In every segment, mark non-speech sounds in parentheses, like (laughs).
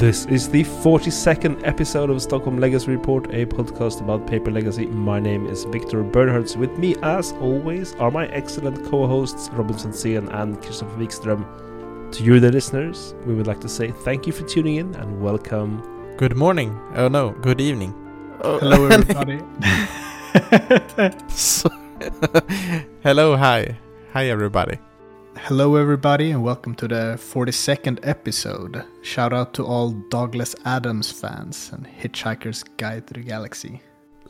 This is the 42nd episode of Stockholm Legacy Report, a podcast about paper legacy. My name is Victor Bernhards. With me, as always, are my excellent co hosts Robinson Sen and Christopher Wikström. To you, the listeners, we would like to say thank you for tuning in and welcome. Good morning. Oh no, good evening. Oh. Hello, (laughs) everybody. (laughs) (laughs) hello, hi. Hi, everybody. Hello, everybody, and welcome to the 42nd episode. Shout out to all Douglas Adams fans and Hitchhiker's Guide to the Galaxy.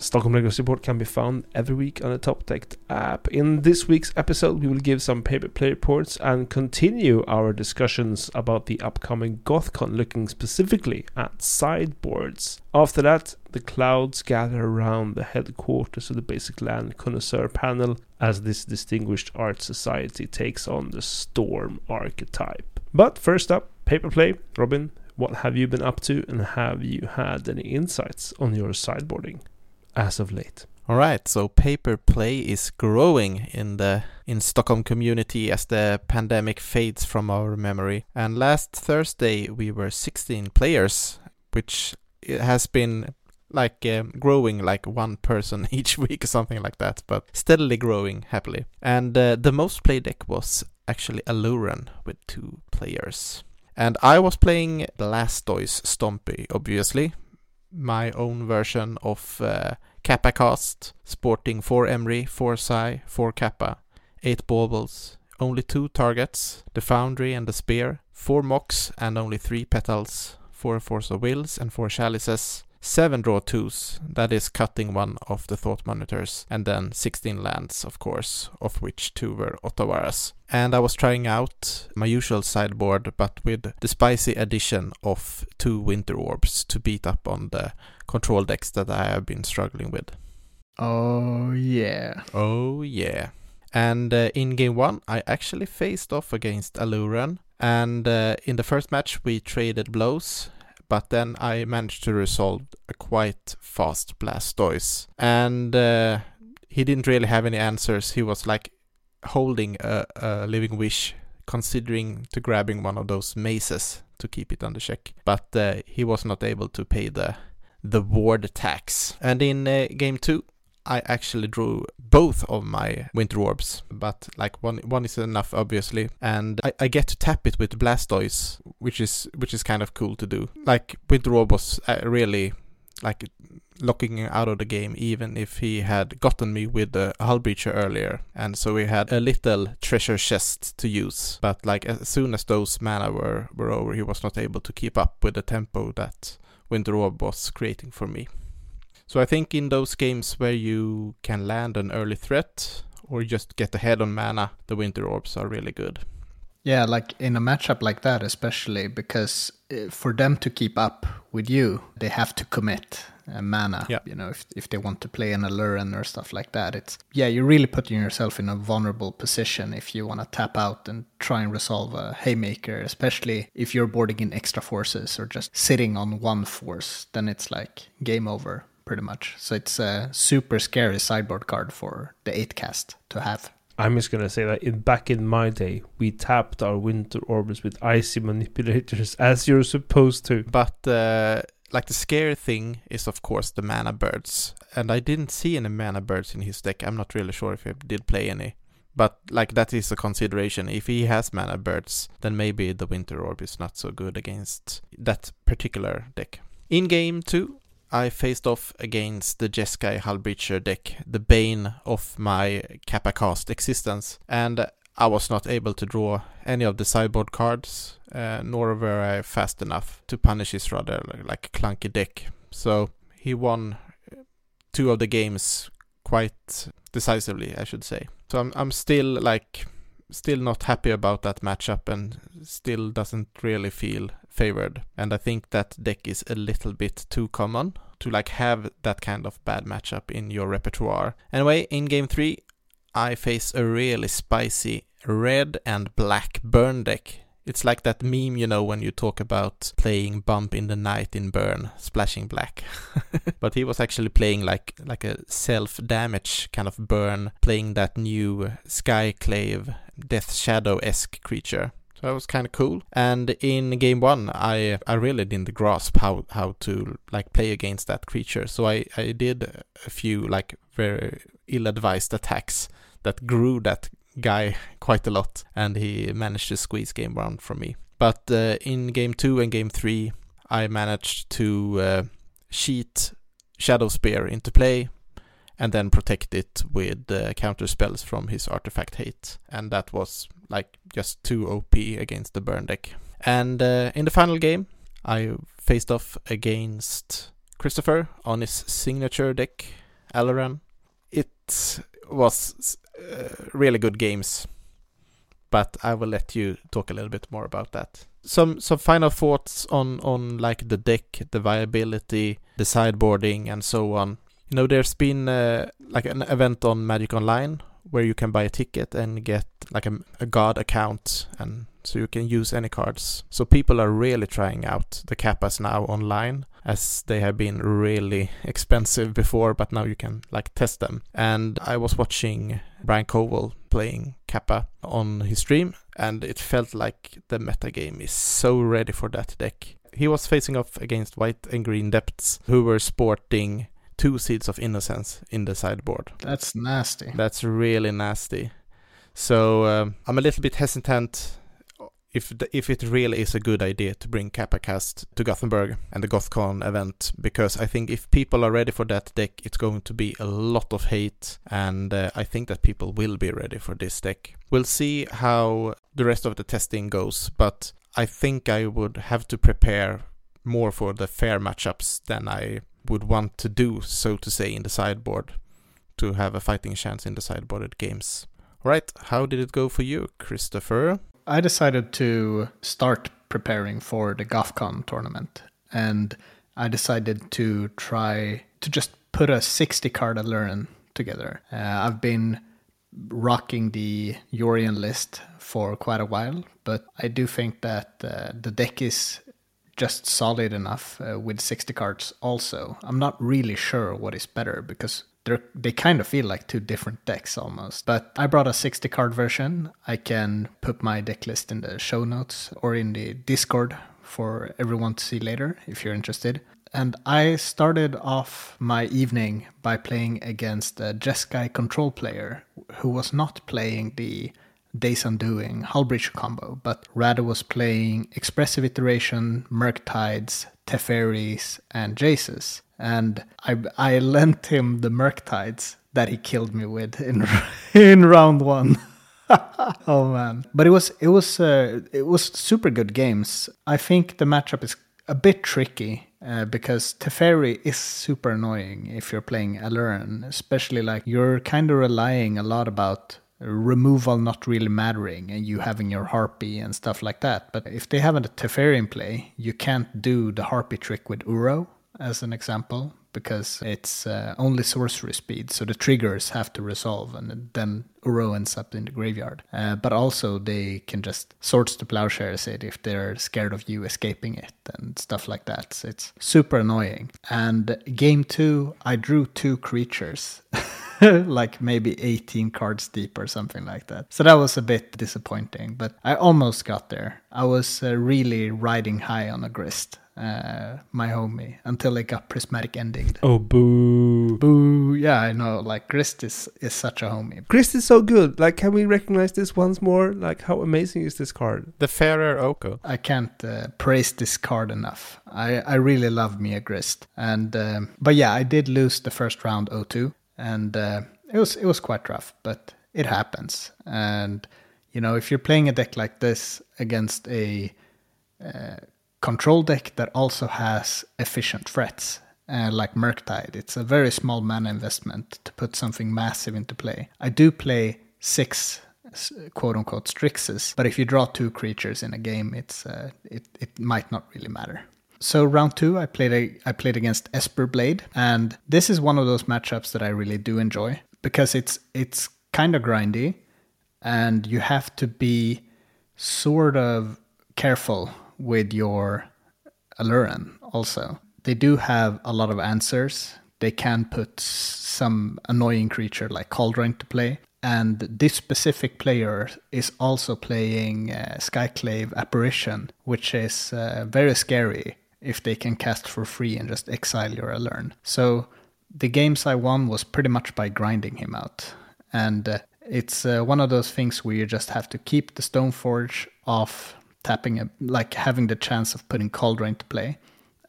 Stockholm Legacy Report can be found every week on the Top Tech app. In this week's episode, we will give some paper play reports and continue our discussions about the upcoming GothCon, looking specifically at sideboards. After that, the clouds gather around the headquarters of the Basic Land Connoisseur panel as this distinguished art society takes on the Storm archetype. But first up, paper play. Robin, what have you been up to and have you had any insights on your sideboarding? As of late. All right, so paper play is growing in the in Stockholm community as the pandemic fades from our memory. And last Thursday we were 16 players, which has been like um, growing like one person (laughs) each week or something like that, but steadily growing happily. And uh, the most played deck was actually Aluren with two players. And I was playing Blastoise Stompy, obviously, my own version of uh, Kappa Cast, sporting 4 Emry, 4 Sai, 4 Kappa, 8 baubles, only 2 targets, the Foundry and the Spear, 4 Mox and only 3 Petals, 4 Force of Wills and 4 Chalices, 7 draw 2s, that is cutting one of the Thought Monitors, and then 16 lands, of course, of which 2 were Otawaras. And I was trying out my usual sideboard, but with the spicy addition of 2 Winter Orbs to beat up on the control decks that I have been struggling with. Oh, yeah. Oh, yeah. And uh, in game one, I actually faced off against Aluren. And uh, in the first match, we traded blows but then I managed to resolve a quite fast Blastoise. And uh, he didn't really have any answers. He was like holding a, a living wish, considering to grabbing one of those maces to keep it under check. But uh, he was not able to pay the the ward tax. And in uh, game two, I actually drew both of my winter orbs, but like one one is enough obviously, and I, I get to tap it with Blastoise, which is which is kind of cool to do. Like winter orb was uh, really like locking out of the game, even if he had gotten me with the Hullbreacher earlier, and so we had a little treasure chest to use. But like as soon as those mana were were over, he was not able to keep up with the tempo that winter orb was creating for me. So I think in those games where you can land an early threat or just get ahead on mana, the Winter Orbs are really good. Yeah, like in a matchup like that, especially because eh, for them to keep up with you, they have to commit uh, mana. Yeah. You know, if if they want to play an Aluren or stuff like that, it's yeah, you're really putting yourself in a vulnerable position if you want to tap out and try and resolve a haymaker, especially if you're boarding in extra forces or just sitting on one force. Then it's like game over pretty much. So it's a super scary sideboard card for the 8 cast to have. I'm just gonna say that in back in my day, we tapped our winter orbs with icy manipulators (laughs) as you're supposed to. But uh, like the scary thing is of course the mana birds, and I didn't see any mana birds in his deck. I'm not really sure if he did play any. But like that is a consideration. If he has mana birds, then maybe the winter orb is not so good against that particular deck. In game two, I faced off against the Jeskai Hullbreacher deck, the bane of my Kappa cast existence, and I was not able to draw any of the sideboard cards, uh, nor were I fast enough to punish his rather like clunky deck. So he won two of the games quite decisively, I should say. So I'm I'm still like still not happy about that matchup and still doesn't really feel favored. And I think that deck is a little bit too common to like have that kind of bad matchup in your repertoire. Anyway, in game three, I face a really spicy red and black burn deck. It's like that meme, you know, when you talk about playing Bump in the Night in Burn, splashing black. (laughs) but he was actually playing like like a self damage kind of burn, playing that new Skyclave Death Shadow esque creature. So that was kind of cool. And in game one, I I really didn't grasp how how to like play against that creature. So I I did a few like very ill-advised attacks that grew that guy (laughs) quite a lot, and he managed to squeeze game one from me. But uh, in game two and game three, I managed to uh, cheat Shadow Spear into play and then protect it with uh, counter spells from his artifact hate. And that was like just too OP against the burn deck. And uh, in the final game, I faced off against Christopher on his signature deck, Aluren. It was uh, really good games, but I will let you talk a little bit more about that. Some some final thoughts on on like the deck, the viability, the sideboarding, and so on. You know, there's been uh, like an event on Magic Online where you can buy a ticket and get like a, a god account and so you can use any cards. So people are really trying out the kappas now online as they have been really (laughs) expensive before, but now you can like test them. And I was watching Brian Coval playing kappa on his stream and it felt like the meta game is so ready for that deck. He was facing off against white and green depths who were sporting two seeds of innocence in the sideboard. That's nasty. That's really nasty. So um, I'm a little bit hesitant if the, if it really is a good idea to bring Kappa-Cast to Gothenburg and the GothCon event because I think if people are ready for that deck, it's going to be a lot of hate, and uh, I think that people will be ready for this deck. We'll see how the rest of the testing goes, but I think I would have to prepare more for the fair matchups than I would want to do, so to say, in the sideboard to have a fighting chance in the sideboarded games. Right, how did it go for you, Christopher? I decided to start preparing for the GothCon tournament, and I decided to try to just put a 60 card Aluren together. Uh, I've been rocking the Yorion list for quite a while, but I do think that uh, the deck is just solid enough uh, with 60 cards also. I'm not really sure what is better because they're, they kind of feel like two different decks almost. But I brought a 60 card version. I can put my deck list in the show notes or in the Discord for everyone to see later if you're interested. And I started off my evening by playing against a Jeskai control player who was not playing the Days Undoing Hullbreacher combo, but rather was playing Expressive Iteration, Murktides, Teferis, and Jaces and I I lent him the Murktides that he killed me with in (laughs) in round one. (laughs) oh man! But it was it was uh, it was super good games. I think the matchup is a bit tricky uh, because Teferi is super annoying if you're playing Aluren, especially like you're kind of relying a lot about removal not really mattering and you having your harpy and stuff like that. But if they haven't a Teferi in play, you can't do the harpy trick with Uro as an example because it's uh, only sorcery speed, so the triggers have to resolve, and then Uro ends up in the graveyard. Uh, but also, they can just Swords to Plowshares it if they're scared of you escaping it and stuff like that. So it's super annoying. And game two, I drew two creatures. (laughs) like maybe 18 cards deep or something like that. So that was a bit disappointing, but I almost got there. I was uh, really riding high on a grist uh, my homie until it got prismatic ending. Oh boo. Boo. Yeah, I know. Like Grist is, is such a homie. Grist is so good. Like can we recognize this once more? Like how amazing is this card? The fairer Oko. I can't uh, praise this card enough. I, I really love me a Grist. And um, but yeah, I did lose the first round 0-2 and uh, it was it was quite rough, but it happens. And you know, if you're playing a deck like this against a uh, control deck that also has efficient threats, uh, like Murktide. It's a very small mana investment to put something massive into play. I do play six quote unquote Strixes, but if you draw two creatures in a game, it's uh, it it might not really matter. So round two, I played a, I played against Esper Blade, and this is one of those matchups that I really do enjoy because it's it's kind of grindy, and you have to be sort of careful with your Aluren also. They do have a lot of answers. They can put some annoying creature like Kaldra to play. And this specific player is also playing uh, Skyclave Apparition, which is uh, very scary if they can cast for free and just exile your Aluren. So the games I won was pretty much by grinding him out. And uh, it's uh, one of those things where you just have to keep the Stoneforge off, tapping, a, like having the chance of putting Kaldra into play.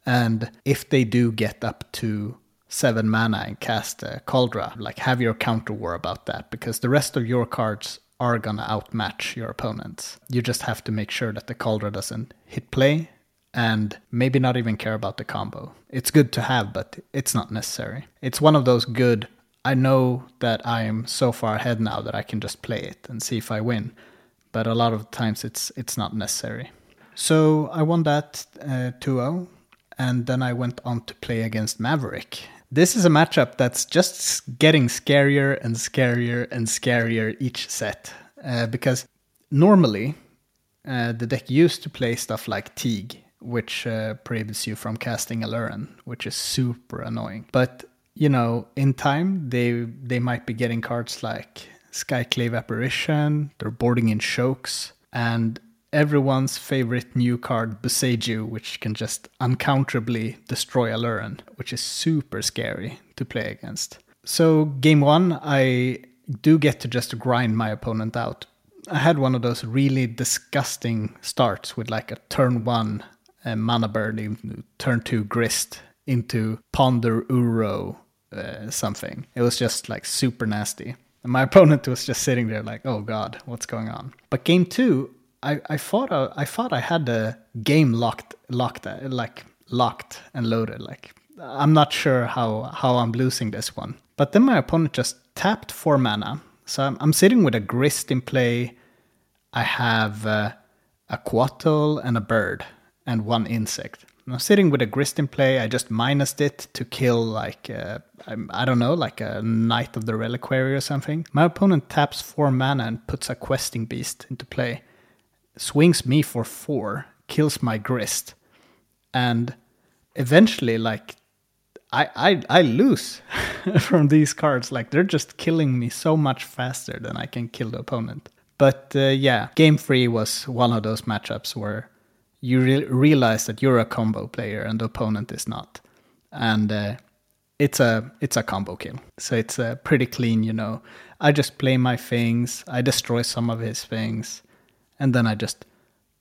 And if they do get up to seven mana and cast uh, a Kaldra, like have your counter war about that because the rest of your cards are gonna outmatch your opponents. You just have to make sure that the Kaldra doesn't hit play and maybe not even care about the combo. It's good to have, but it's not necessary. It's one of those good. I know that I am so far ahead now that I can just play it and see if I win, but a lot of times it's it's not necessary. So I won that uh, 2-0, and then I went on to play against Maverick, this is a matchup that's just getting scarier and scarier and scarier each set. Uh, because normally, uh, the deck used to play stuff like Teeg, which uh, prohibits you from casting Aluren, which is super annoying. But you know, in time, they they might be getting cards like Skyclave Apparition. They're boarding in Chokes, and everyone's favorite new card, Boseiju, which can just uncounterably destroy Aluren, which is super scary to play against. So, game one, I do get to just grind my opponent out. I had one of those really disgusting starts with like a turn one uh, mana burn, turn two grist into ponder uro uh, something. It was just like super nasty. And my (laughs) opponent was just sitting there like, oh god, what's going on? But game two, I, I thought I, I thought I had the game locked locked like locked and loaded. Like I'm not sure how how I'm losing this one. But then my opponent just tapped four mana, so I'm, I'm sitting with a grist in play. I have uh, a quattle and a bird and one insect. I'm sitting with a grist in play. I just minused it to kill like uh, I don't know, like a knight of the reliquary or something. My opponent taps four mana and puts a questing beast into play swings me for four, kills my grist, and eventually, like, I I I lose (laughs) from these cards. Like they're just killing me so much faster than I can kill the opponent. But uh, yeah, game three was one of those matchups where you re- realize that you're a combo player and the opponent is not, and uh, it's a it's a combo kill. So it's uh, pretty clean, you know. I just play my things. I destroy some of his things and then I just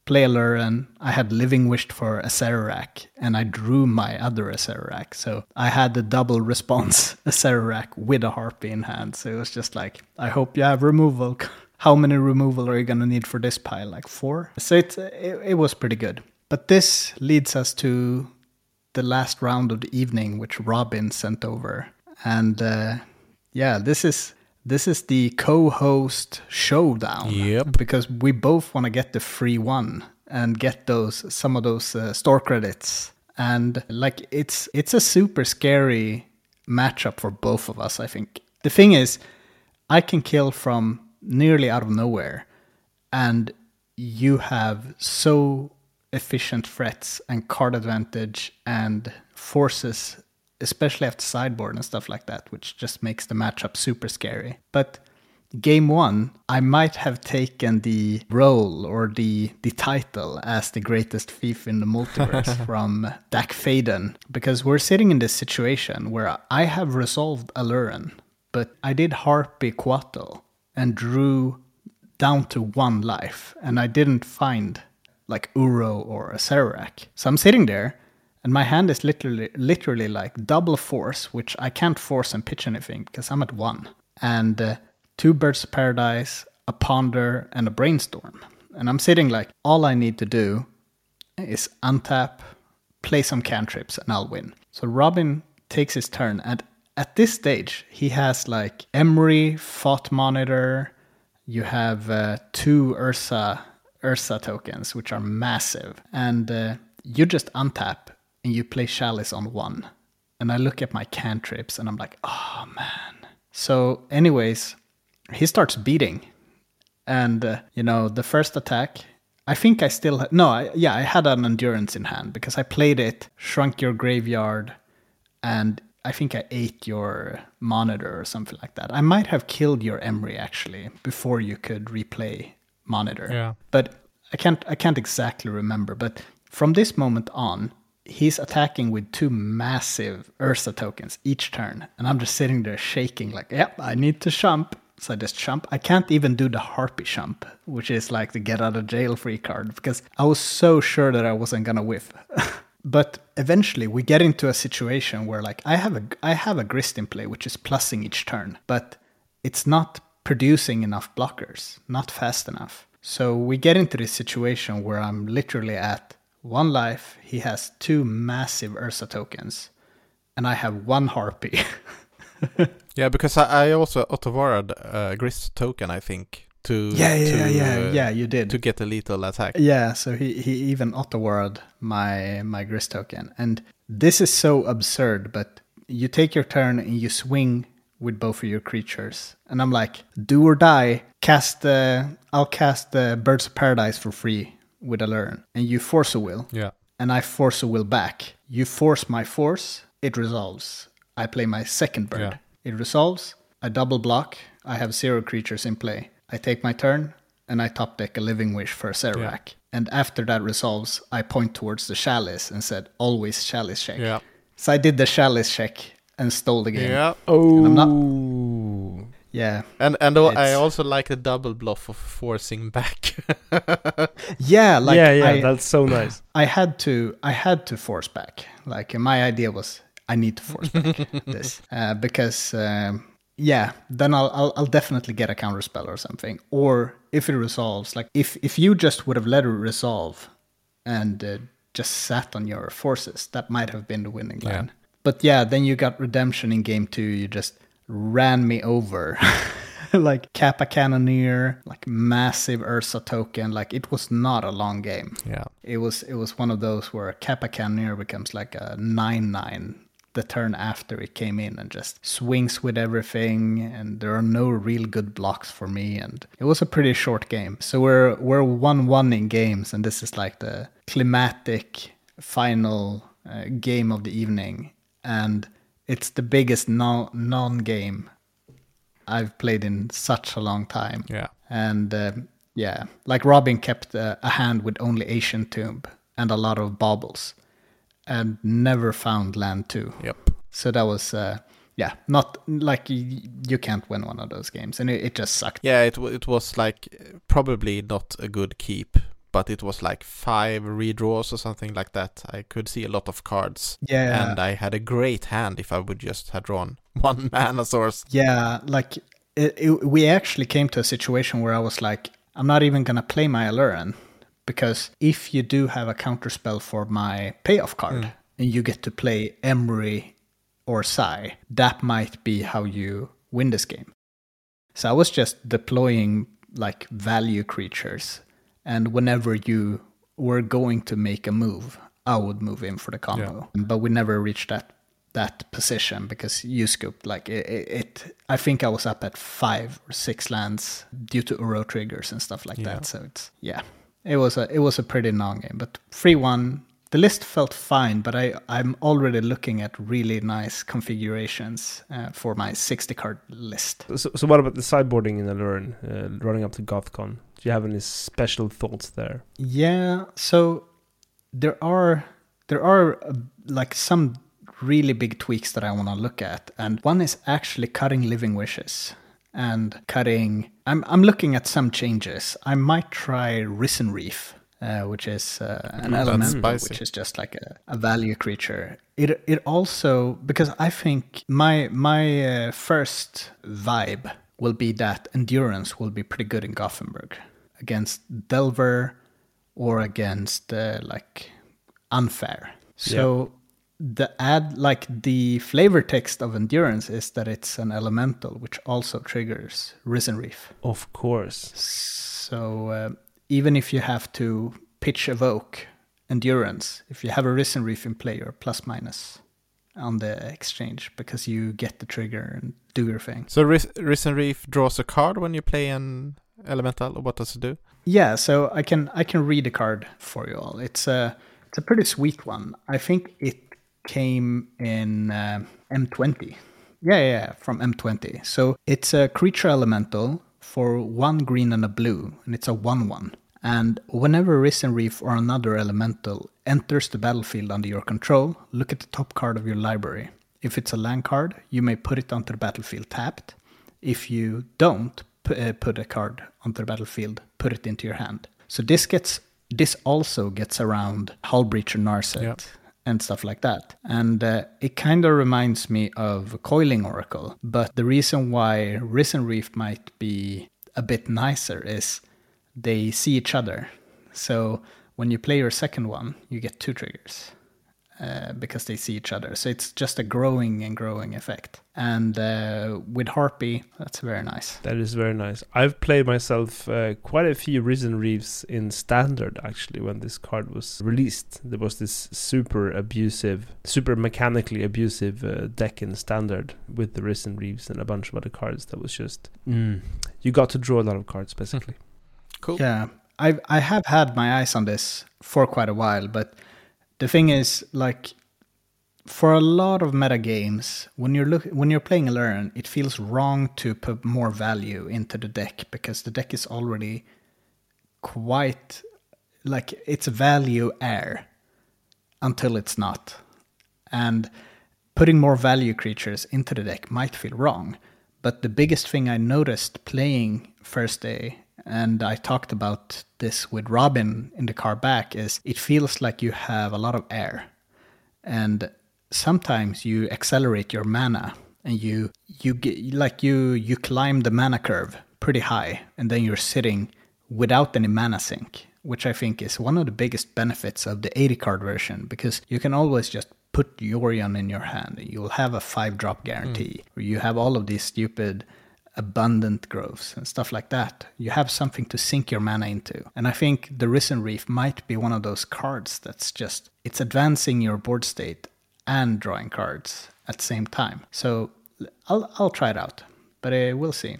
play a lure and I had living wished for a Acererak and I drew my other Acererak. So I had the double (laughs) response Acererak with a Harpy in hand. So it was just like, I hope you have removal. How many removal are you going to need for this pile? Like four? So it, it, it was pretty good. But this leads us to the last round of the evening, which Robin sent over. And uh, yeah, this is this is the co-host showdown. Yep. Because we both want to get the free one and get those some of those uh, store credits. And like it's it's a super scary matchup for both of us, I think. The thing is, I can kill from nearly out of nowhere and you have so efficient threats and card advantage and forces especially after sideboard and stuff like that, which just makes the matchup super scary. But game one, I might have taken the role or the the title as the greatest thief in the multiverse (laughs) from Dack Fayden because we're sitting in this situation where I have resolved Aluren, but I did Harpy Quattle and drew down to one life, and I didn't find like Uro or a Acererak. So I'm sitting there and my hand is literally literally like double force, which I can't force and pitch anything because I'm at one. And uh, two birds of paradise, a ponder, and a brainstorm. And I'm sitting like all I need to do is untap, play some cantrips, and I'll win. So Robin takes his turn, and at this stage he has like Emry, Thought Monitor. You have uh, two Ursa Ursa tokens, which are massive, and uh, you just untap and you play Chalice on one. And I look at my cantrips and I'm like, oh man. So, anyways, he starts beating. And, uh, you know, the first attack, I think I still, ha- no, I, yeah, I had an endurance in hand because I played it, shrunk your graveyard, and I think I ate your monitor or something like that. I might have killed your Emry actually before you could replay monitor. Yeah. But I can't I can't exactly remember. But from this moment on, he's attacking with two massive Ursa tokens each turn, and I'm just sitting there shaking like, yep, I need to jump. So I just jump. I can't even do the Harpy jump, which is like the get out of jail free card, because I was so sure that I wasn't gonna whiff. (laughs) but eventually we get into a situation where like I have a I have a grist in play which is plussing each turn, but it's not producing enough blockers, not fast enough. So we get into this situation where I'm literally at one life, he has two massive Ursa tokens, and I have one Harpy. (laughs) yeah, because I, I also Ottovarad a uh, Grist token, I think, to yeah yeah to, yeah uh, yeah you did to get a lethal attack. Yeah, so he he even Ottovarad my my Grist token, and this is so absurd. But you take your turn and you swing with both of your creatures, and I'm like, do or die. Cast the I'll cast the Birds of Paradise for free with a learn, and you force a will. Yeah. And I force a will back. You force my force, it resolves. I play my second bird. Yeah. It resolves. I double block. I have zero creatures in play. I take my turn and I top deck a Living Wish for Acererak. Yeah. And after that resolves, I point towards the Chalice and said, always Chalice check. Yeah. So I did the Chalice check and stole the game. Yeah. Oh. And not, yeah. And and I also like the double bluff of forcing back. (laughs) yeah, like yeah, yeah, I, that's so nice. (clears throat) I had to I had to force back. Like my idea was I need to force back (laughs) this uh, because um, yeah, then I'll, I'll, I'll definitely get a counter spell or something. Or if it resolves, like if if you just would have let it resolve and uh, just sat on your forces, that might have been the winning line. Yeah. But yeah, then you got redemption in game two. You just ran me over. (laughs) like Kappa Cannoneer, like massive Ursa token. Like it was not a long game. Yeah. It was it was one of those where Kappa Cannoneer becomes like a nine nine the turn after it came in and just swings with everything and there are no real good blocks for me and it was a pretty short game so we're we're 1-1 in games and this is like the climatic final uh, game of the evening and it's the biggest non non game I've played in such a long time. Yeah. And uh, yeah, like Robin kept uh, a hand with only Ancient Tomb and a lot of baubles, and never found land two. Yep. So that was. Uh, yeah, not like you, you can't win one of those games, and it, it just sucked. Yeah, it it was like probably not a good keep but it was like five redraws or something like that. I could see a lot of cards. Yeah. And I had a great hand if I would just have drawn (laughs) one mana source. Yeah, like it, it, we actually came to a situation where I was like, I'm not even going to play my Aluren because if you do have a counterspell for my payoff card mm. and you get to play Emry or Sai, that might be how you win this game. So I was just deploying like value creatures and whenever you were going to make a move, I would move in for the combo. Yeah. But we never reached that that position because you scooped like it, it, I think I was up at five or six lands due to Uro triggers and stuff like yeah. that. So it's yeah, it was a it was a pretty long game, but three one. The list felt fine, but I I'm already looking at really nice configurations uh, for my sixty card list. So, so what about the sideboarding in Aluren, uh, running up to GothCon? Do you have any special thoughts there? Yeah, so there are there are uh, like some really big tweaks that I want to look at, and one is actually cutting living wishes and cutting. I'm I'm looking at some changes. I might try Risen Reef. Uh, which is uh, an element which is just like a, a, value creature. It it also because I think my my uh, first vibe will be that endurance will be pretty good in Gothenburg against Delver or against uh, like unfair. So. The ad like the flavor text of endurance is that it's an elemental which also triggers risen reef. Of course. So uh, even if you have to pitch evoke endurance, if you have a risen reef in play, you're plus minus on the exchange because you get the trigger and do your thing. So Risen Reef draws a card when you play an elemental? What does it do? Yeah, so I can I can read a card for you all. It's a it's a pretty sweet one. I think it came in uh, M20. Yeah, yeah, from M20. So it's a creature elemental for one green and a blue, and it's a 1 1. And whenever Risen Reef or another elemental enters the battlefield under your control, look at the top card of your library. If it's a land card, you may put it onto the battlefield tapped. If you don't uh, put a card onto the battlefield, put it into your hand. So this gets this also gets around Hullbreacher Narset yep. And stuff like that. And uh, it kind of reminds me of Coiling Oracle. But the reason why Risen Reef might be a bit nicer is they see each other. So when you play your second one, you get two triggers uh, because they see each other. So it's just a growing and growing effect. And uh, with Harpy, that's very nice. That is very nice. I've played myself uh, quite a few Risen Reefs in Standard actually when this card was released. There was this super abusive, super mechanically abusive uh, deck in Standard with the Risen Reefs and a bunch of other cards that was just. Mm, you got to draw a lot of cards basically. Cool. Yeah, I I have had my eyes on this for quite a while, but the thing is, like, for a lot of meta games, when you're look when you're playing learn, it feels wrong to put more value into the deck because the deck is already quite like it's value air until it's not, and putting more value creatures into the deck might feel wrong. But the biggest thing I noticed playing first day and I talked about this with Robin in the car back, is it feels like you have a lot of air. And sometimes you accelerate your mana and you you get like you you climb the mana curve pretty high and then you're sitting without any mana sink, which I think is one of the biggest benefits of the 80 card version because you can always just put Yorion in your hand. You'll have a five drop guarantee, mm. you have all of these stupid abundant growths and stuff like that. You have something to sink your mana into. And I think the Risen Reef might be one of those cards that's just it's advancing your board state and drawing cards at the same time. So I'll I'll try it out, but uh, we'll see.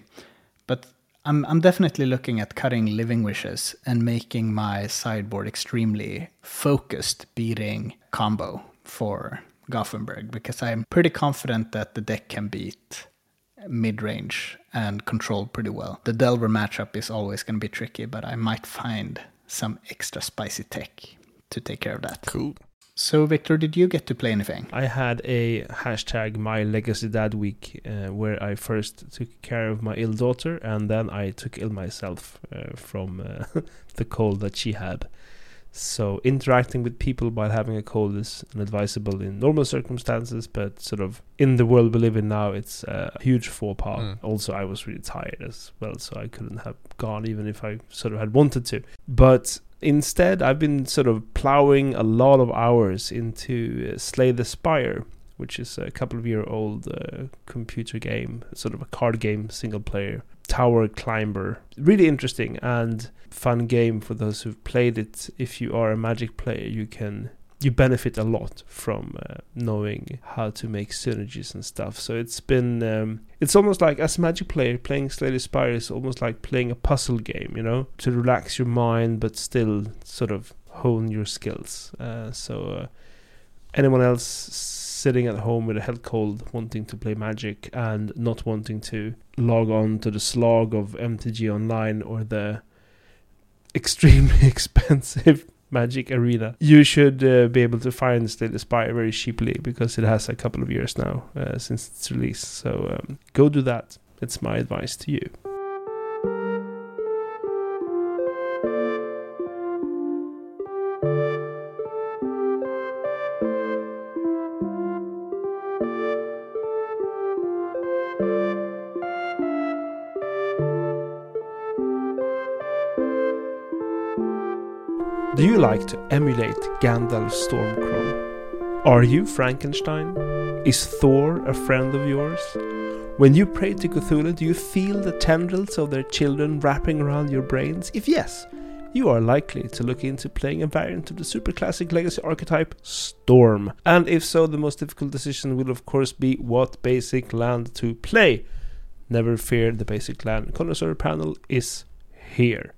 But I'm I'm definitely looking at cutting living wishes and making my sideboard extremely focused beating combo for Gothenburg because I'm pretty confident that the deck can beat mid range and control pretty well. The Delver matchup is always going to be tricky, but I might find some extra spicy tech to take care of that. Cool. So, Victor, did you get to play anything? I had a hashtag My Legacy Dad Week uh, where I first took care of my ill daughter and then I took ill myself uh, from uh, (laughs) the cold that she had. So interacting with people while having a cold is inadvisable in normal circumstances, but sort of in the world we live in now, it's a huge faux pas. Mm. Also, I was really tired as well, so I couldn't have gone even if I sort of had wanted to. But instead, I've been sort of plowing a lot of hours into uh, Slay the Spire, which is a couple of year old uh, computer game, sort of a card game, single player tower climber. Really interesting and fun game for those who've played it. If you are a Magic player, you can you benefit a lot from uh, knowing how to make synergies and stuff. So it's been um, it's almost like as a Magic player playing Slay Spire is almost like playing a puzzle game, you know, to relax your mind but still sort of hone your skills. Uh, so uh, anyone else sitting at home with a head cold, wanting to play Magic and not wanting to log on to the slog of MTG Online or the extremely (laughs) expensive Magic Arena. You should uh, be able to find Slay Spire very cheaply because it has a couple of years now uh, since its release. So um, go do that. It's my advice to you. Like to emulate Gandalf Stormcrow? Are you Frankenstein? Is Thor a friend of yours? When you pray to Cthulhu, do you feel the tendrils of their children wrapping around your brains? If yes, you are likely to look into playing a variant of the super classic legacy archetype Storm. And if so, the most difficult decision will of course be what basic land to play. Never fear, the basic land connoisseur panel is here.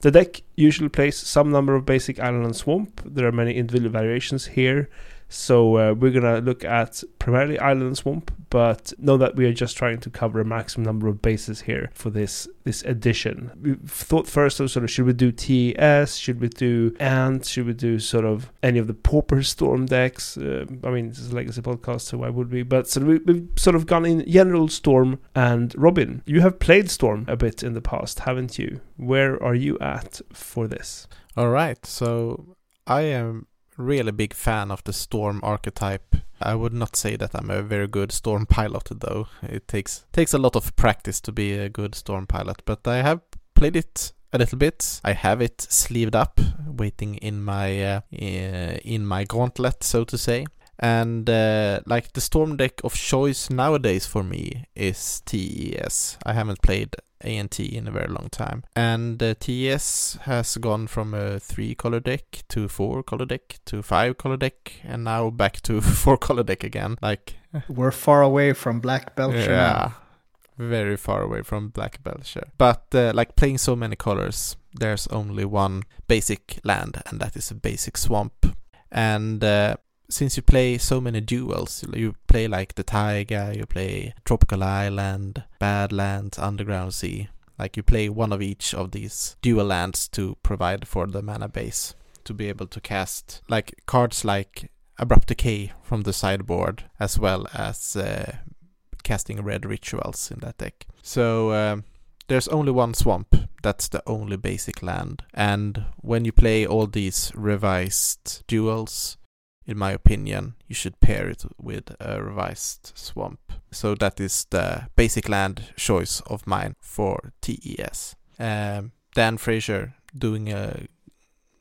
The deck usually plays some number of basic island and swamp. There are many individual variations here. So uh, we're gonna look at primarily Island Swamp, but know that we are just trying to cover a maximum number of bases here for this this edition. We thought first of sort of should we do TES, should we do Ant, should we do sort of any of the Pauper Storm decks? Uh, I mean, this is a legacy podcast, so why would we? But so we, we've sort of gone in general Storm and Robin. You have played Storm a bit in the past, haven't you? Where are you at for this? All right, so I am really big fan of the Storm archetype. I would not say that I'm a very good Storm (laughs) pilot though. It takes takes a lot of practice to be a good Storm pilot, but I have played it a little bit. I have it sleeved up, waiting in my uh, in my gauntlet, so to say. And uh, like the Storm deck of choice nowadays for me is TES. I haven't played ANT in a very long time. And uh, TES has gone from a three color deck to four color deck to five color deck and now back to (laughs) four color deck again. Like we're far away from Black Belcher. Yeah. Very far away from Black Belcher. But uh, like playing so many colors, there's only one basic land, and that is a basic swamp. And uh, since you play so many duels, you play like the Taiga, you play Tropical Island, Badlands, Underground Sea. Like you play one of each of these dual lands to provide for the mana base to be able to cast like cards like Abrupt Decay from the sideboard as well as uh, casting red rituals in that deck. So um, there's only one swamp. That's the only basic land. And when you play all these revised duels, in my opinion, you should pair it with a revised swamp. So that is the basic land choice of mine for TES. Um, Dan Frazier doing a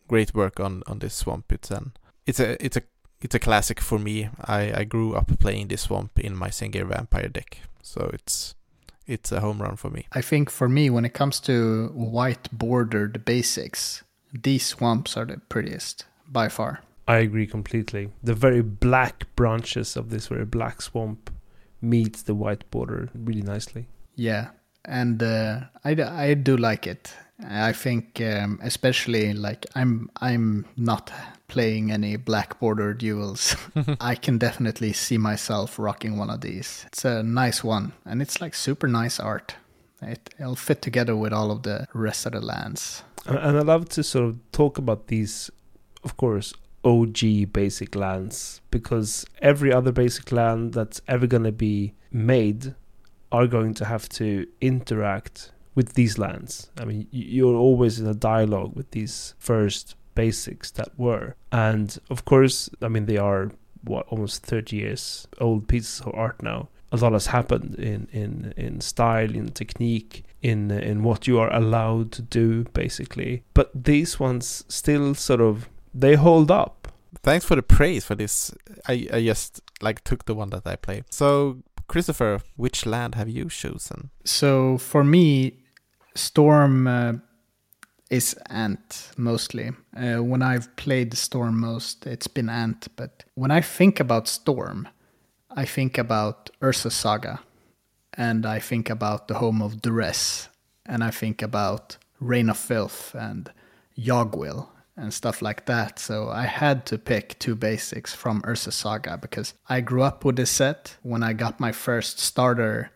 great work on, on this swamp. It's an it's a it's a it's a classic for me. I, I grew up playing this swamp in my Sengir Vampire deck, so it's it's a home run for me. I think for me, when it comes to white bordered basics, these swamps are the prettiest by far. I agree completely. The very black branches of this very black swamp meets the white border really nicely. Yeah, and uh, I, I do like it. I think um, especially like I'm I'm not playing any black border duels. (laughs) I can definitely see myself rocking one of these. It's a nice one, and it's like super nice art. It, it'll fit together with all of the rest of the lands. And I love to sort of talk about these, of course, OG basic lands because every other basic land that's ever going to be made are going to have to interact with these lands. I mean, you're always in a dialogue with these first basics that were. And of course, I mean, they are what almost 30 years old pieces of art now. A lot has happened in, in, in style, in technique, in in what you are allowed to do, basically. But these ones still sort of they hold up. Thanks for the praise for this. I, I just like took the one that I played. So Christopher, which land have you chosen? So for me, Storm uh, is Ant mostly. Uh, when I've played Storm most, it's been Ant. But when I think about Storm, I think about Urza Saga, and I think about the home of Duress, and I think about Rain of Filth and Yawgwill and stuff like that. So I had to pick two basics from Urza Saga because I grew up with this set when I got my first starter,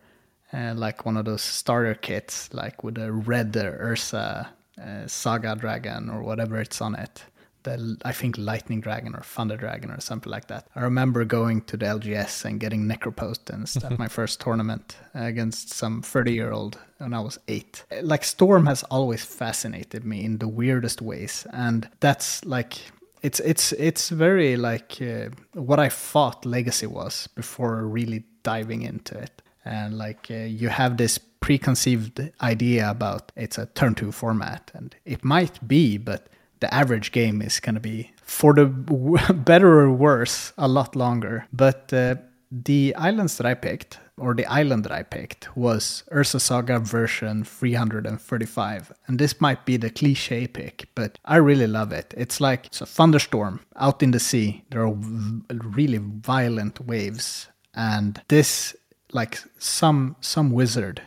uh, like one of those starter kits, like with a red Urza uh, Saga Dragon or whatever it's on it the I think Lightning Dragon or Thunder Dragon or something like that. I remember going to the LGS and getting Necropotence at my (laughs) first tournament against some 30 year old when I was eight. Like Storm has always fascinated me in the weirdest ways, and that's like it's it's it's very like uh, what I thought Legacy was before really diving into it. And like uh, you have this preconceived idea about it's a turn two format, and it might be, but the average game is going to be, for the (laughs) better or worse, a lot longer. But uh, the islands that I picked, or the island that I picked, was Urza Saga version 335. And this might be the cliche pick, but I really love it. It's like it's a thunderstorm out in the sea. There are really violent waves. And this, like some some wizard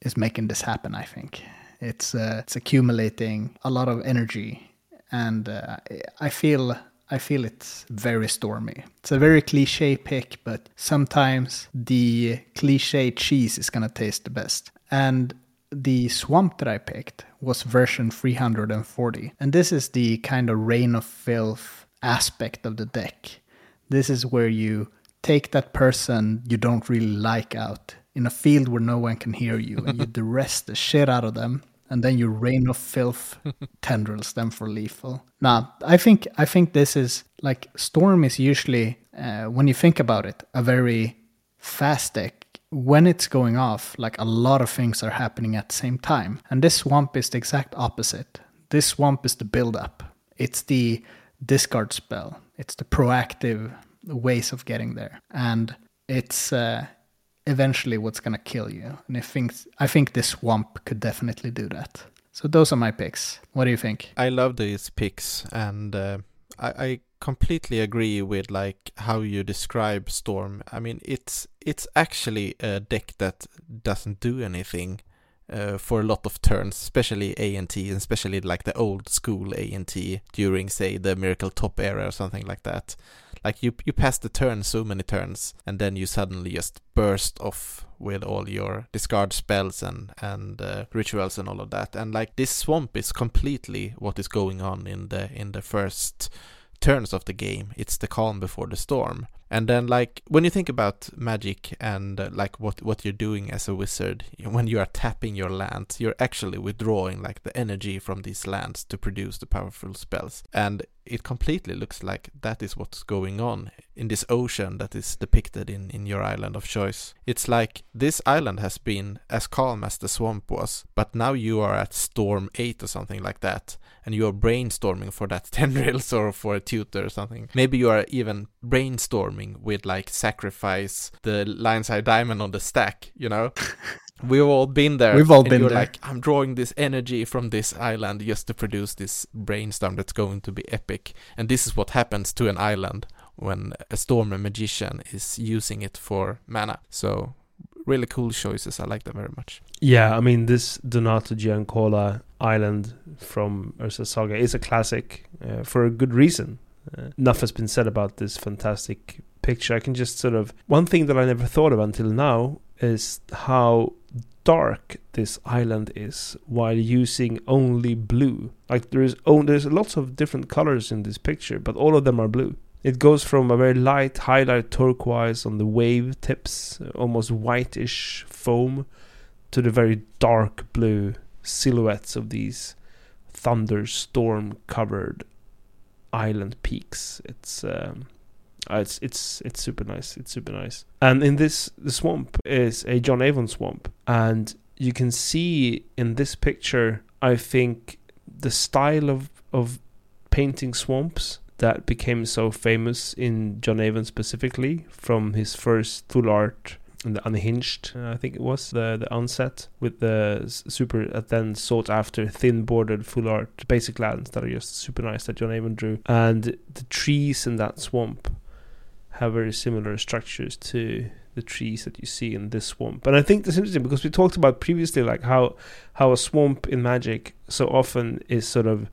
is making this happen, I think. It's uh, it's accumulating a lot of energy and uh, I feel I feel it's very stormy. It's a very cliche pick, but sometimes the cliche cheese is gonna taste the best. And the swamp that I picked was version 340. And this is the kind of rain of filth aspect of the deck. This is where you take that person you don't really like out in a field where no one can hear you and you (laughs) duress the shit out of them and then you rain of filth (laughs) tendrils them for lethal. Now, I think I think this is like Storm is usually uh, when you think about it a very fast deck. When it's going off, like a lot of things are happening at the same time, and this swamp is the exact opposite. This swamp is the build up. It's the discard spell. It's the proactive ways of getting there, and it's uh, eventually what's gonna kill you. And I think I think this swamp could definitely do that. So those are my picks. What do you think? I love these picks, and uh, I, I completely agree with like how you describe Storm. I mean, it's it's actually a deck that doesn't do anything. Uh, for a lot of turns, especially A and T, and especially like the old school A and T during, say, the Miracle Top era or something like that. Like you you pass the turn so many turns, and then you suddenly just burst off with all your discard spells and and uh, rituals and all of that. And like this swamp is completely what is going on in the in the first turns of the game. It's the calm before the storm. And then like when you think about magic and uh, like what what you're doing as a wizard, when you are tapping your lands, you're actually withdrawing like the energy from these lands to produce the powerful spells. And it completely looks like that is what's going on in this ocean that is depicted in, in your island of choice. It's like this island has been as calm as the swamp was, but now you are at storm 8 or something like that, and you are brainstorming for that (laughs) tendrils or for a tutor or something. Maybe you are even brainstorming with like sacrifice the lion's eye diamond on the stack, you know? (laughs) We've all been there. We've all been there. Like, I'm drawing this energy from this island just to produce this brainstorm that's going to be epic. And this is what happens to an island when a storm magician is using it for mana. So really cool choices. I like them very much. Yeah, I mean this Donato Giancola island from Urza Saga is a classic uh, for a good reason. Uh, enough has been said about this fantastic picture. I can just sort of one thing that I never thought of until now is how dark this island is while using only blue. Like there is oh, there's lots of different colors in this picture, but all of them are blue. It goes from a very light highlight turquoise on the wave tips, almost whitish foam, to the very dark blue silhouettes of these thunderstorm covered island peaks. It's um, uh, it's it's it's super nice. It's super nice. And in this, the swamp is a John Avon swamp, and you can see in this picture, I think, the style of of painting swamps that became so famous in John Avon specifically from his first full art in the unhinged uh, i think it was the the onset with the super uh, then sought after thin bordered full art basic lands that are just super nice that john avon drew and the trees in that swamp have very similar structures to the trees that you see in this swamp. And I think that's interesting because we talked about previously like how how a swamp in magic so often is sort of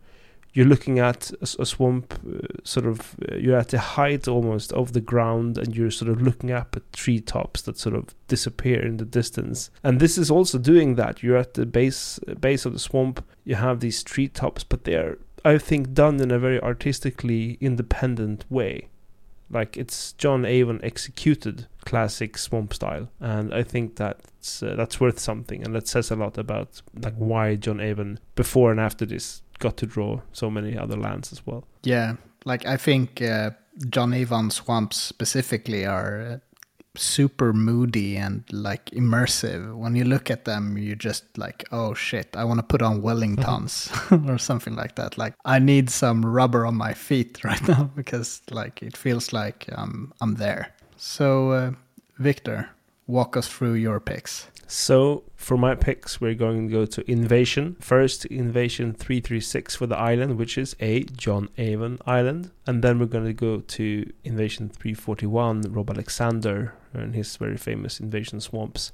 you're looking at a, a swamp uh, sort of uh, you're at the height almost of the ground and you're sort of looking up at treetops that sort of disappear in the distance. And this is also doing that. You're at the base base of the swamp. You have these treetops but they're i think done in a very artistically independent way like it's John Avon executed classic swamp style, and I think that's uh, that's worth something, and that says a lot about like why John Avon before and after this got to draw so many other lands as well. Yeah, like I think uh, John Avon swamps specifically are uh, super moody and like immersive. When you look at them, you just like, oh shit, I want to put on Wellingtons (laughs) or something like that. Like I need some rubber on my feet (laughs) right now because like it feels like um, I'm there. So uh, Victor, walk us through your picks. So for my picks, we're going to go to Invasion. First, Invasion 336 for the island, which is a John Avon island. And then we're going to go to Invasion 341, Rob Alexander and his very famous Invasion Swamps.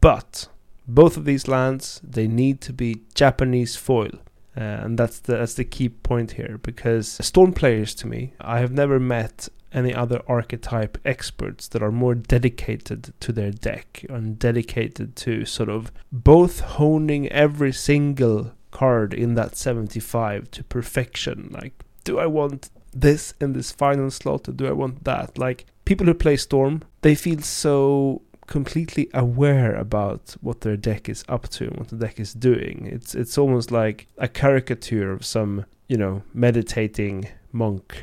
But both of these lands, they need to be Japanese foil. Uh, and that's the that's the key point here because storm players to me, I have never met any other archetype experts that are more dedicated to their deck and dedicated to sort of both honing every single card in that 75 to perfection. Like, do I want this in this final slot or do I want that? Like, people who play Storm, they feel so completely aware about what their deck is up to and what the deck is doing. It's it's almost like a caricature of some, you know, meditating monk.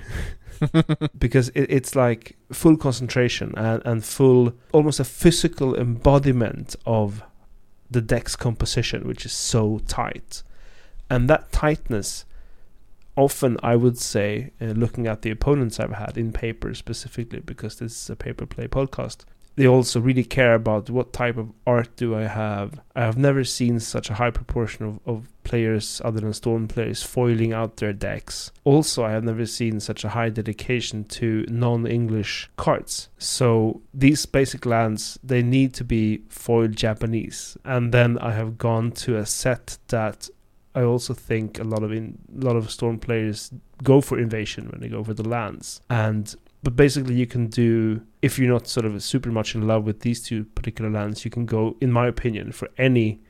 because it, it's like full concentration and, and full almost a physical embodiment of the deck's composition, which is so tight. And that tightness often I would say, uh, looking at the opponents I've had in paper specifically, because this is a paper play podcast, they also really care about what type of art do I have. I have never seen such a high proportion of, of players other than Storm players foiling out their decks. Also, I have never seen such a high dedication to non-English cards. So these basic lands they need to be foiled Japanese, and then I have gone to a set that I also think a lot of in, a lot of Storm players go for invasion when they go for the lands, and but basically you can do if you're not sort of super much in love with these two particular lands you can go in my opinion for any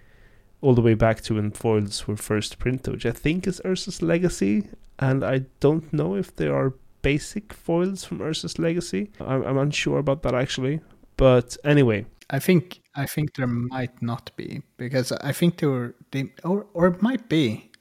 all the way back to when foils were first printed which i think is urza's legacy. And i don't know if there are basic foils from urza's legacy. I'm, I'm unsure about that actually. But anyway. I think i think there might not be because i think there were they or or it might be.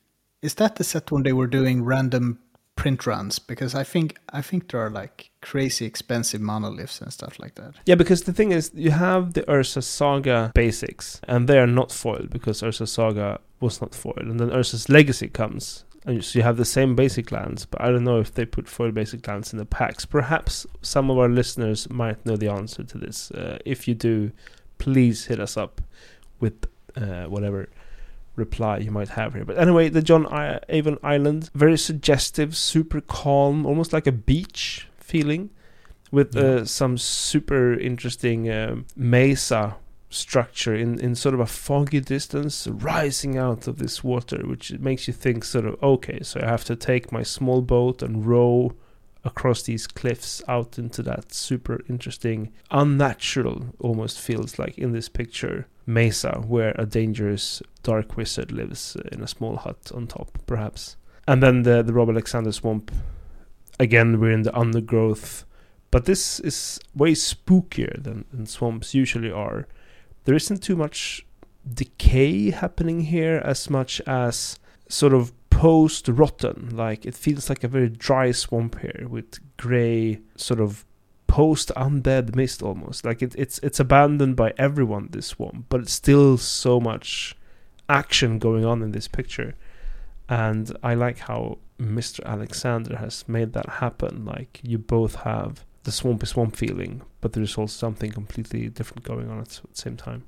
Is that the set when they were doing random print runs because I think I think there are like crazy expensive monoliths and stuff like that. Yeah, because the thing is, you have the Urza Saga basics, and they are not foiled because Urza Saga was not foiled, and then Urza's Legacy comes. And so you have the same basic lands, but I don't know if they put foil basic lands in the packs. Perhaps some of our listeners might know the answer to this. Uh, if you do, please hit us up with uh, whatever reply you might have here. But anyway, the John I- Avon Island, very suggestive, super calm, almost like a beach feeling, with yeah. uh, some super interesting um, mesa structure in, in sort of a foggy distance rising out of this water, which makes you think sort of okay, so I have to take my small boat and row across these cliffs out into that super interesting, unnatural almost feels like in this picture mesa where a dangerous dark wizard lives in a small hut on top, perhaps. And then the the Rob Alexander swamp. Again, we're in the undergrowth, but this is way spookier than, than swamps usually are. There isn't too much decay happening here as much as sort of post rotten. Like it feels like a very dry swamp here with gray sort of post undead mist almost. Like it, it's it's abandoned by everyone this swamp, but it's still so much action going on in this picture. And I like how Mr. Alexander has made that happen. Like you both have the swampy swamp feeling, but there's also something completely different going on at the same time.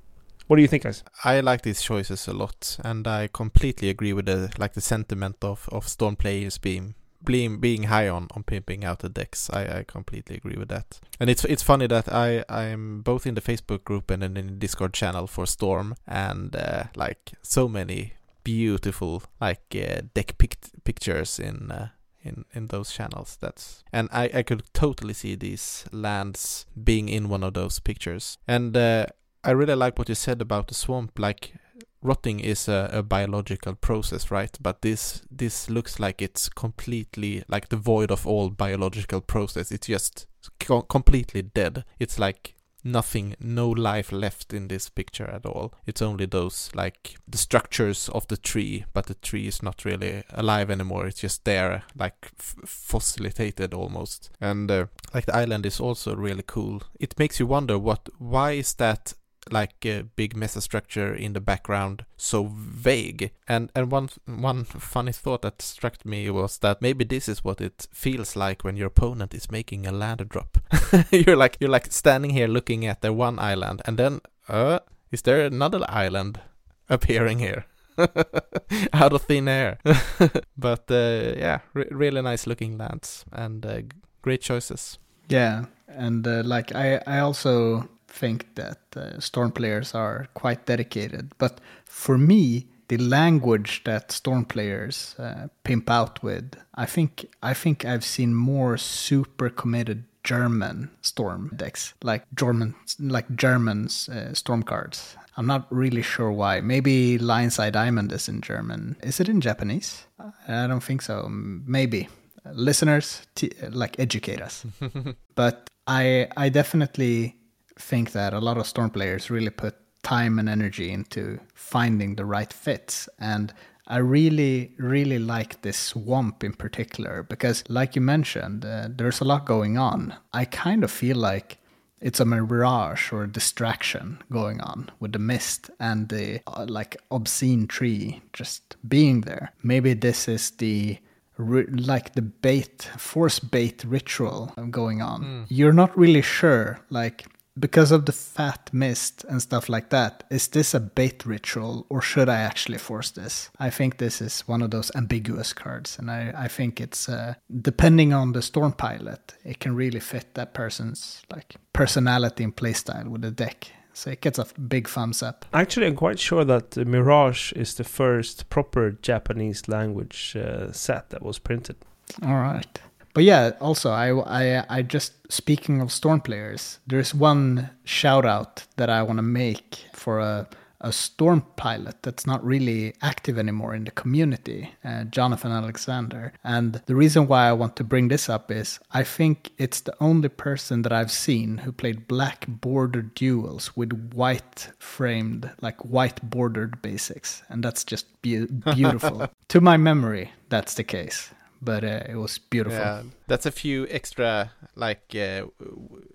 What do you think, guys? I like these choices a lot, and I completely agree with the like the sentiment of, of Storm players being being being high on on pimping out the decks. I, I completely agree with that. And it's it's funny that I I'm both in the Facebook group and in the Discord channel for Storm, and uh, like so many beautiful like uh, deck pic- pictures in. Uh, in in those channels that's and i i could totally see these lands being in one of those pictures and uh, I really like what you said about the swamp. Like rotting is a, a, biological process, right? But this this looks like it's completely like the void of all biological process. It's just co- completely dead. It's like nothing, no life left in this picture at all. It's only those like the structures of the tree, but the tree is not really alive anymore. It's just there, like f- fossilizated almost. And uh, like the island is also really cool. It makes you wonder what, why is that like a big mesostructure in the background so vague. And and one one funny thought that struck me was that maybe this is what it feels like when your opponent is making a land drop. (laughs) You're like you're like standing here looking at the one island and then uh is there another island appearing here? (laughs) Out of thin air. (laughs) But uh, yeah re- really nice looking lands and uh, great choices. Yeah and uh, like i i also think that uh, Storm players are quite dedicated. But for me, the language that Storm players uh, pimp out with, I think I think I've seen more super committed German Storm decks, like German like Germans uh, Storm cards. I'm not really sure why. Maybe Lion's Eye Diamond is in German. Is it in Japanese? I don't think so. Maybe listeners t- like educate us. (laughs) but I I definitely think that a lot of Storm players really put time and energy into finding the right fits and I really, really like this swamp in particular because, like you mentioned, uh, there's a lot going on. I kind of feel like it's a mirage or a distraction going on with the mist and the uh, like obscene tree just being there. Maybe this is the like the bait force bait ritual going on. Mm. You're not really sure like because of the fat mist and stuff like that, is this a bait ritual or should I actually force this? I think this is one of those ambiguous cards, and I, I think it's uh, depending on the storm pilot, it can really fit that person's like personality and playstyle with the deck. So it gets a big thumbs up. Actually, I'm quite sure that Mirage is the first proper Japanese language uh, set that was printed. All right. But yeah, also I, I I just speaking of storm players, there's one shout out that I want to make for a a storm pilot that's not really active anymore in the community, uh, Jonathan Alexander. And the reason why I want to bring this up is I think it's the only person that I've seen who played black bordered duels with white framed, like white bordered basics. And that's just be- beautiful. (laughs) to my memory, that's the case but uh, it was beautiful. Yeah, that's a few extra like uh,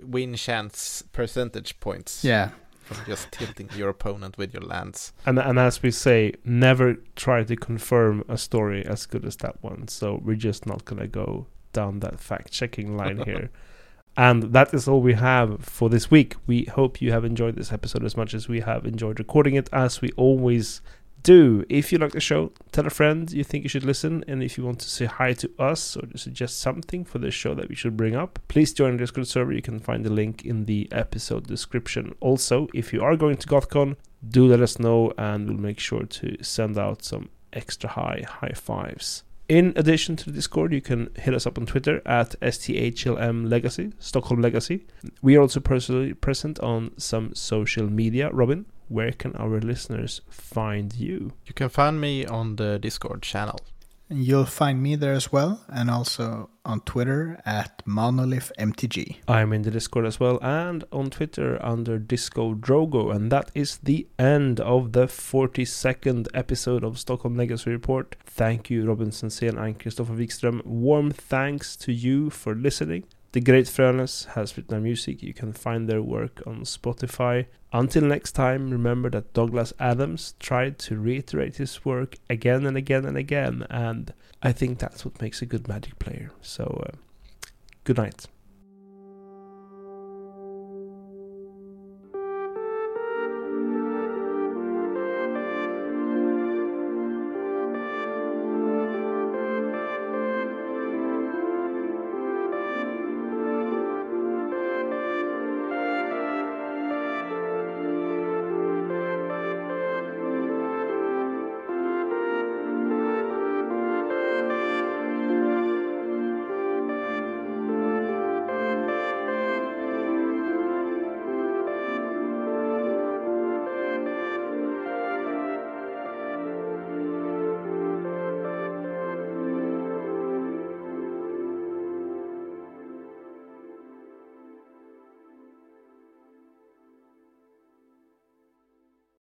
win chance percentage points. Yeah. From just tilting your opponent with your lands. And and as we say, never try to confirm a story as good as that one. So we're just not gonna go down that fact checking line (laughs) here. And that is all we have for this week. We hope you have enjoyed this episode as much as we have enjoyed recording it. As we always do. If you like the show, tell a friend you think you should listen. And if you want to say hi to us or suggest something for the show that we should bring up, please join the Discord server. You can find the link in the episode description. Also, if you are going to GothCon, do let us know and we'll make sure to send out some extra high high fives. In addition to the Discord, you can hit us up on Twitter at STHLM Legacy, Stockholm Legacy. We are also personally present on some social media. Robin? Where can our listeners find you? You can find me on the Discord channel. And you'll find me there as well, and also on Twitter at MonolithMTG. I'm in the Discord as well, and on Twitter under Disco Drogo. And that is the end of the 42nd episode of Stockholm Legacy Report. Thank you, Robin Sensén and Christopher Wikström. Warm thanks to you for listening. The Great Frönes has written music. You can find their work on Spotify. Until next time, remember that Douglas Adams tried to reiterate his work again and again and again, and I think that's what makes a good Magic player. So, uh, good night.